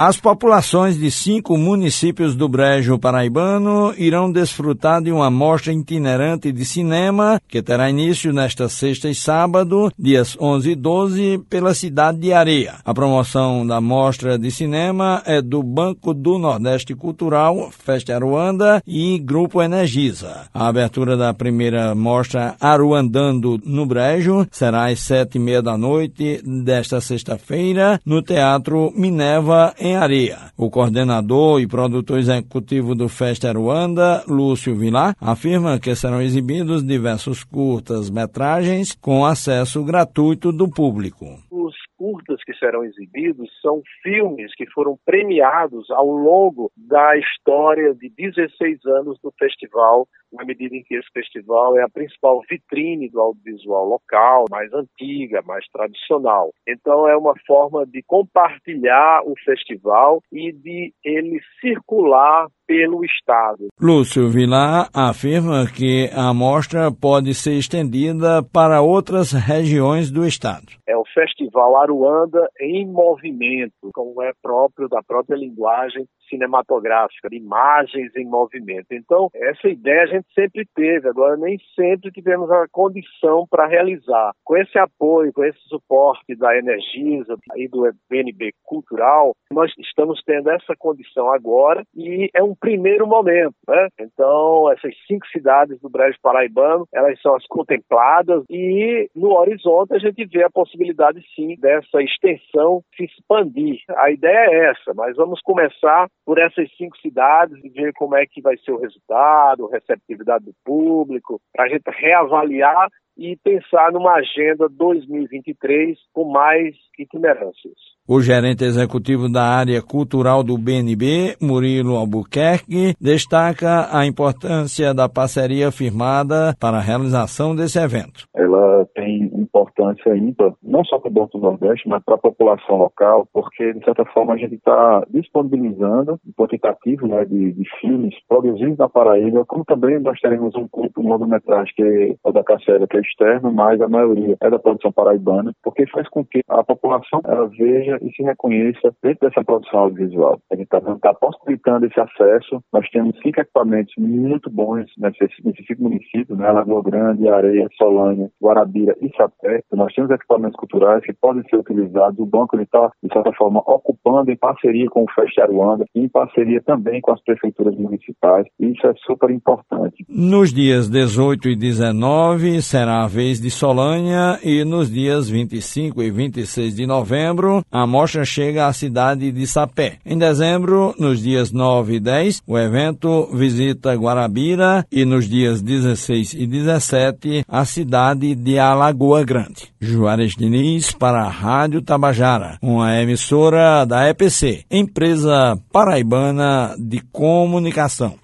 As populações de cinco municípios do Brejo Paraibano irão desfrutar de uma mostra itinerante de cinema que terá início nesta sexta e sábado, dias 11 e 12, pela cidade de Areia. A promoção da mostra de cinema é do Banco do Nordeste Cultural, Festa Aruanda e Grupo Energisa. A abertura da primeira mostra Aruandando no Brejo será às sete e meia da noite desta sexta-feira no Teatro Minerva, Areia. O coordenador e produtor executivo do Festa Ruanda, Lúcio Vilar, afirma que serão exibidos diversos curtas-metragens com acesso gratuito do público curtas que serão exibidos são filmes que foram premiados ao longo da história de 16 anos do festival, na medida em que esse festival é a principal vitrine do audiovisual local, mais antiga, mais tradicional. Então é uma forma de compartilhar o festival e de ele circular pelo Estado. Lúcio Vilar afirma que a amostra pode ser estendida para outras regiões do Estado. É o Festival Aruanda em Movimento, como é próprio da própria linguagem cinematográfica, imagens em movimento. Então, essa ideia a gente sempre teve, agora nem sempre tivemos a condição para realizar. Com esse apoio, com esse suporte da Energisa e do BNB Cultural, nós estamos tendo essa condição agora e é um primeiro momento, né? Então, essas cinco cidades do Brejo Paraibano, elas são as contempladas e no horizonte a gente vê a possibilidade sim dessa extensão se expandir. A ideia é essa, mas vamos começar por essas cinco cidades e ver como é que vai ser o resultado, receptividade do público, para a gente reavaliar e pensar numa agenda 2023 com mais itinerâncias. O gerente executivo da área cultural do BNB, Murilo Albuquerque, destaca a importância da parceria firmada para a realização desse evento. Ela tem importância ímpar, não só para o Banco do Nordeste, mas para a população local, porque, de certa forma, a gente está disponibilizando um quantitativo né, de, de, filmes produzidos na Paraíba, como também nós teremos um de longa-metragem que é o da Cacera, que é externo, mas a maioria é da produção paraibana, porque faz com que a população ela veja e se reconheça dentro dessa produção audiovisual. A gente está tá possibilitando esse acesso. Nós temos cinco equipamentos muito bons nesses, nesses cinco municípios, né? Lagoa Grande, Areia, Solânia, Guarabira e Sapé. Nós temos equipamentos culturais que podem ser utilizados. O banco está, de certa forma, ocupando em parceria com o Fest Aruanda e em parceria também com as prefeituras municipais. Isso é super importante. Nos dias 18 e 19 será vez de Solânia e nos dias 25 e 26 de novembro a mostra chega à cidade de Sapé. Em dezembro, nos dias 9 e 10, o evento visita Guarabira e nos dias 16 e 17, a cidade de Alagoa Grande. Juarez Diniz para a Rádio Tabajara, uma emissora da EPC, empresa paraibana de comunicação.